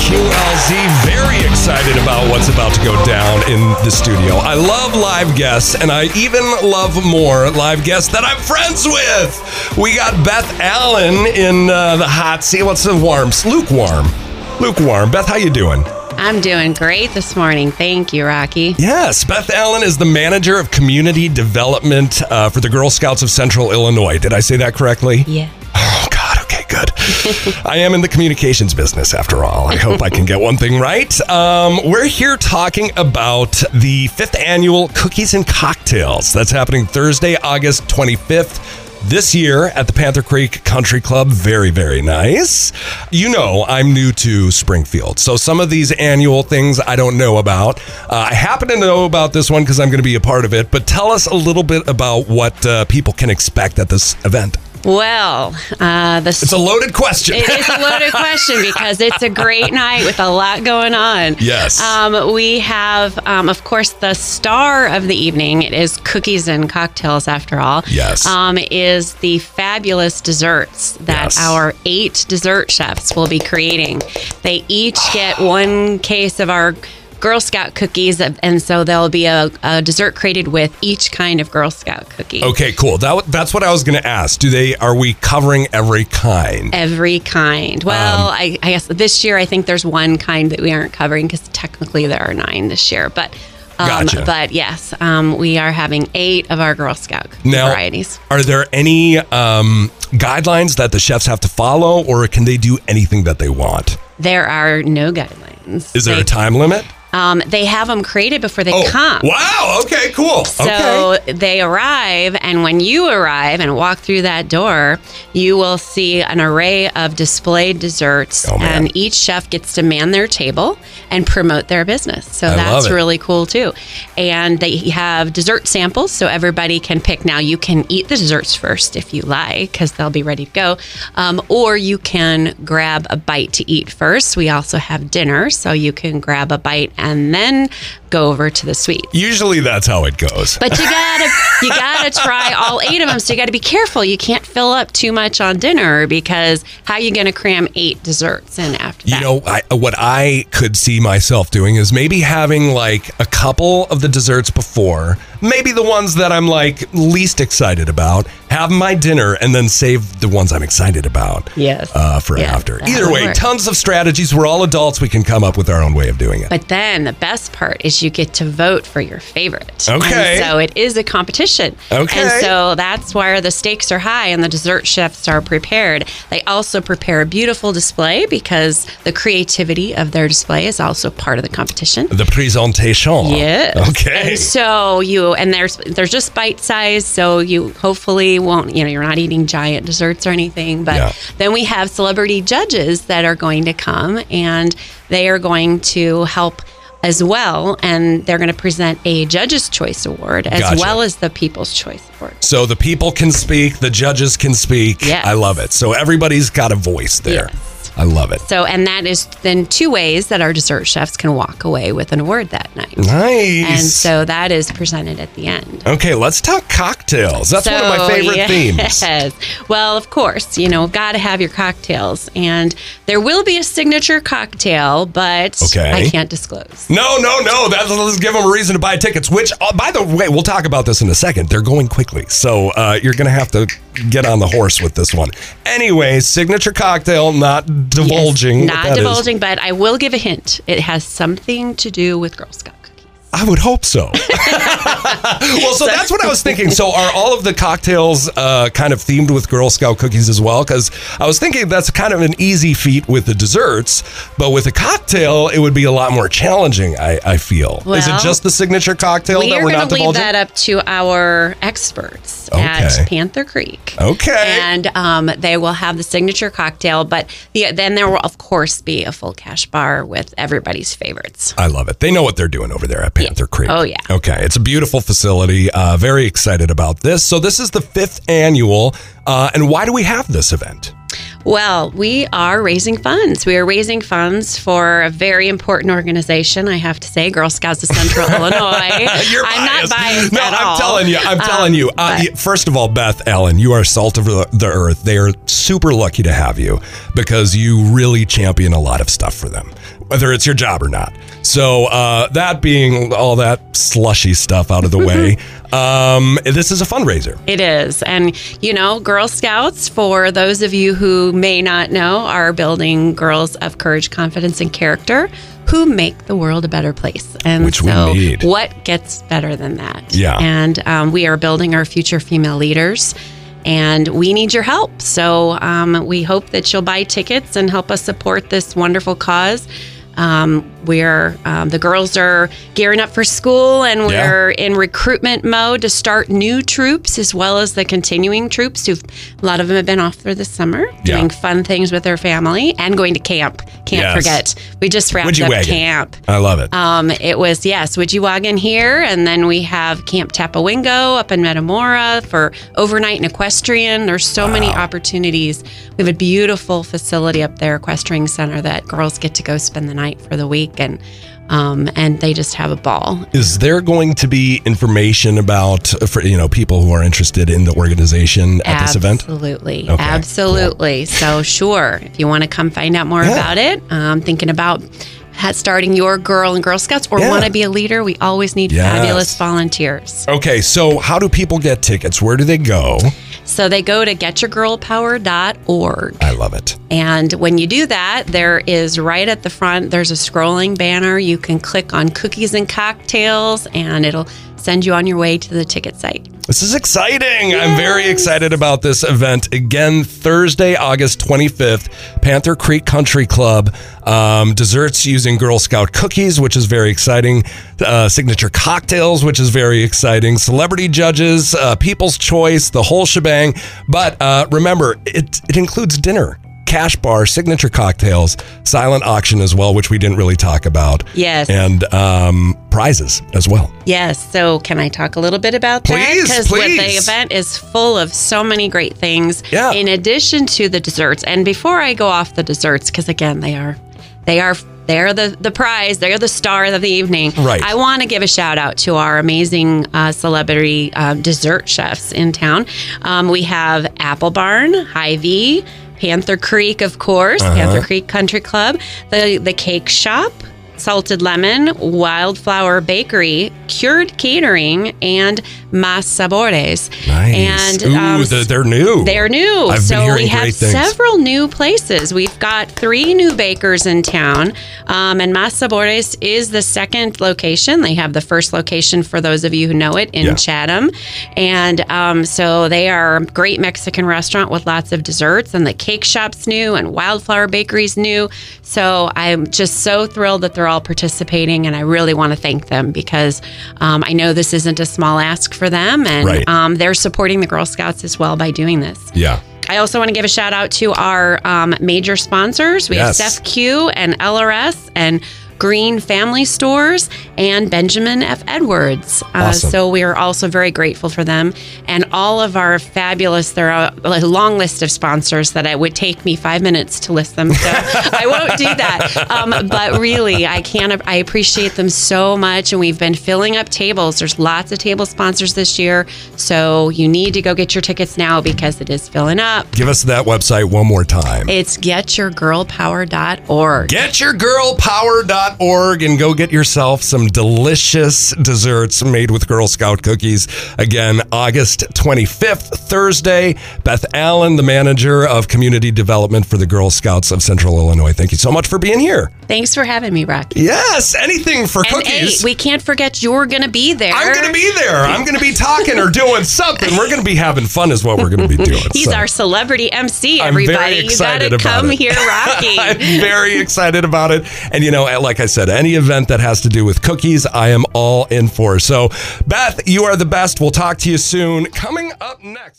QLZ. Very excited about what's about to go down in the studio. I love live guests, and I even love more live guests that I'm friends with. We got Beth Allen in uh, the hot seat. What's the warm? Lukewarm. Lukewarm. Beth, how you doing? I'm doing great this morning. Thank you, Rocki. Yes, Beth Allen is the manager of community development uh, for the Girl Scouts of Central Illinois. Did I say that correctly? Yeah. Good. I am in the communications business after all. I hope I can get one thing right. Um, we're here talking about the fifth annual Cookies and Cocktails. That's happening Thursday, August 25th. This year at the Panther Creek Country Club. Very, very nice. You know, I'm new to Springfield. So some of these annual things I don't know about. Uh, I happen to know about this one because I'm going to be a part of it. But tell us a little bit about what uh, people can expect at this event. Well, uh, the It's a loaded question. it is a loaded question because it's a great night with a lot going on. Yes. Um, we have, um, of course, the star of the evening. It is cookies and cocktails, after all. Yes. Um, is the fabulous desserts that Yes. our eight dessert chefs will be creating. They each get one case of our. Girl Scout cookies, and so there'll be a, a dessert created with each kind of Girl Scout cookie. Okay, cool. That, that's what I was going to ask. Do they are we covering every kind? Every kind. Well, Um, I, I guess this year I think there's one kind that we aren't covering because technically there are nine this year. But um, Gotcha. but yes, um, we are having eight of our Girl Scout Now, varieties. are there any um, guidelines that the chefs have to follow, or can they do anything that they want? There are no guidelines. Is there they, a time limit? Um, they have them created before they Oh, come. wow. Okay, cool. So okay. they arrive, and when you arrive and walk through that door, you will see an array of displayed desserts, Oh, and each chef gets to man their table and promote their business. So I that's really cool too. And they have dessert samples, so everybody can pick. Now you can eat the desserts first if you like, because they'll be ready to go, um, or you can grab a bite to eat first. We also have dinner, so you can grab a bite and then go over to the sweets. Usually that's how it goes. But you gotta you gotta try all eight of them. So you gotta be careful. You can't fill up too much on dinner because how you gonna cram eight desserts in after You that? know, I, what I could see myself doing is maybe having like a couple of the desserts before, maybe the ones that I'm like least excited about, have my dinner, and then save the ones I'm excited about. Yes. Uh, for after. Either way, work. tons of strategies. We're all adults. We can come up with our own way of doing it. But then the best part is you get to vote for your favorite. Okay. And so it is a competition. Okay. And so that's where the stakes are high and the dessert chefs are prepared. They also prepare a beautiful display because the creativity of their display is also part of the competition. the presentation. Yes. Okay. And so you and there's there's just bite size, so you hopefully won't you know you're not eating giant desserts or anything. But Yeah. then we have celebrity judges that are going to come and they are going to help as well, and they're going to present a Judges' Choice Award as Gotcha. well as the People's Choice Award. So the people can speak, the judges can speak. Yes. I love it. So everybody's got a voice there. Yes. I love it. So, and that is then two ways that our dessert chefs can walk away with an award that night. Nice. And so that is presented at the end. Okay, let's talk cocktails. That's one of my So, favorite themes. Well, of course, you know, got to have your cocktails. And there will be a signature cocktail, but Okay. I can't disclose. No, no, no. That's, let's give them a reason to buy tickets. Which, uh, by the way, we'll talk about this in a second. They're going quickly, so uh, you're going to have to get on the horse with this one. Anyway, signature cocktail, not divulging. Yes, not that is. divulging, but I will give a hint. It has something to do with Girl Scout cookies. I would hope so. well, so that's what I was thinking. So, are all of the cocktails uh, kind of themed with Girl Scout cookies as well? Because I was thinking that's kind of an easy feat with the desserts, but with a cocktail, it would be a lot more challenging. I, I feel. is it just the signature cocktail we that we're going not to leave divulging? that up to our experts Okay. at Panther Creek. Okay. And um, they will have the signature cocktail, but the, then there will, of course, be a full cash bar with everybody's favorites. I love it. They know what they're doing over there at Panther Creek. Oh, yeah. Okay. It's a beautiful facility. Uh, very excited about this. So, this is the fifth annual. Uh, and why do we have this event? Well, we are raising funds. We are raising funds for a very important organization, I have to say, Girl Scouts of Central Illinois. You're I'm not biased No, I'm all. telling you. I'm Um, telling you. Uh, but- first of all, Beth Allen, you are salt of the, the earth. They are super lucky to have you because you really champion a lot of stuff for them, whether it's your job or not. So uh, that being all that slushy stuff out of the way, um, this is a fundraiser. It is. And, you know, Girl Scouts, for those of you who may not know, are building girls of courage, confidence, and character who make the world a better place. And Which we so, need. what gets better than that? Yeah. And um, we are building our future female leaders. And we need your help. So um, we hope that you'll buy tickets and help us support this wonderful cause. Um, we're um, the girls are gearing up for school, and we're in recruitment mode to start new troops as well as the continuing troops. Who a lot of them have been off for the summer, Yeah. doing fun things with their family and going to camp. Can't Yes. forget, we just wrapped up wagon? camp. I love it. Um, it was yes, Would you Widjiwagan here, and then we have Camp Tapawingo up in Metamora for overnight and equestrian. There's so many opportunities. We have a beautiful facility up there, equestrian center, that girls get to go spend the night for the week, and um, and they just have a ball. Is there going to be information about uh, for you know people who are interested in the organization at this event? Absolutely. Okay, Absolutely. So, sure, if you want to come find out more Yeah. about it, um, thinking about starting your Girl and Girl Scouts or Yeah. want to be a leader, we always need Yes. fabulous volunteers. Okay, so how do people get tickets? Where do they go? So, they go to getyourgirlpower.org. I love it. And when you do that, there is right at the front, there's a scrolling banner. You can click on cookies and cocktails, and it'll send you on your way to the ticket site. This is exciting. I'm very excited about this event. Again, Thursday, August 25th, Panther Creek Country Club. Um, desserts using Girl Scout cookies, which is very exciting. Uh, signature cocktails, which is very exciting. Celebrity judges, uh, People's Choice, the whole shebang. But uh, remember, it, it includes dinner. Cash bar, signature cocktails, silent auction as well, which we didn't really talk about. Yes. And um, prizes as well. Yes. So, can I talk a little bit about that? Please, Because the event is full of so many great things. Yeah. In addition to the desserts, and before I go off the desserts, because again, they are, they are. They're the, the prize. They're the star of the evening. Right. I want to give a shout out to our amazing uh, celebrity um, dessert chefs in town. Um, we have Apple Barn, Hy-Vee, Panther Creek, of course, Uh-huh. Panther Creek Country Club, the the Cake Shop, Salted Lemon, Wildflower Bakery, Cured Catering, and Mas Sabores. Nice. And Ooh, um, they're, they're new. they're new. I've so we have things. several new places. We've got three new bakers in town. Um, and Mas Sabores is the second location. They have the first location for those of you who know it in Yeah. Chatham. And um, so they are a great Mexican restaurant with lots of desserts. And the cake shop's new and Wildflower Bakery's new. So I'm just so thrilled that they're all participating. And I really want to thank them because um, I know this isn't a small ask for them. And Right. um, they're supporting the Girl Scouts as well by doing this. yeah. I also want to give a shout out to our um, major sponsors. We Yes. have Steph Q and LRS and Green Family Stores and Benjamin F. Edwards. Uh, Awesome. So we are also very grateful for them and all of our fabulous. There are a long list of sponsors that it would take me five minutes to list them, so I won't do that. Um, but really, I can. I appreciate them so much, and we've been filling up tables. There's lots of table sponsors this year, so you need to go get your tickets now because it is filling up. Give us that website one more time. It's getyourgirlpower.org. GetYourGirlPower.org and go get yourself some delicious desserts made with Girl Scout cookies. Again, August 25th, Thursday. Beth Allen, the manager of community development for the Girl Scouts of Central Illinois. Thank you so much for being here. Thanks for having me, Rocki. Yes, anything for And hey, cookies. we can't forget you're going to be there. I'm going to be there. I'm going to be talking or doing something. We're going to be having fun, is what we're going to be doing. He's So, our celebrity MC, I'm everybody. very You got excited to come it. here, Rocki. I'm very excited about it. And, you know, like I said, any event that has to do with cookies, I am all in for. So, Beth, you are the best. We'll talk to you soon. Coming up next.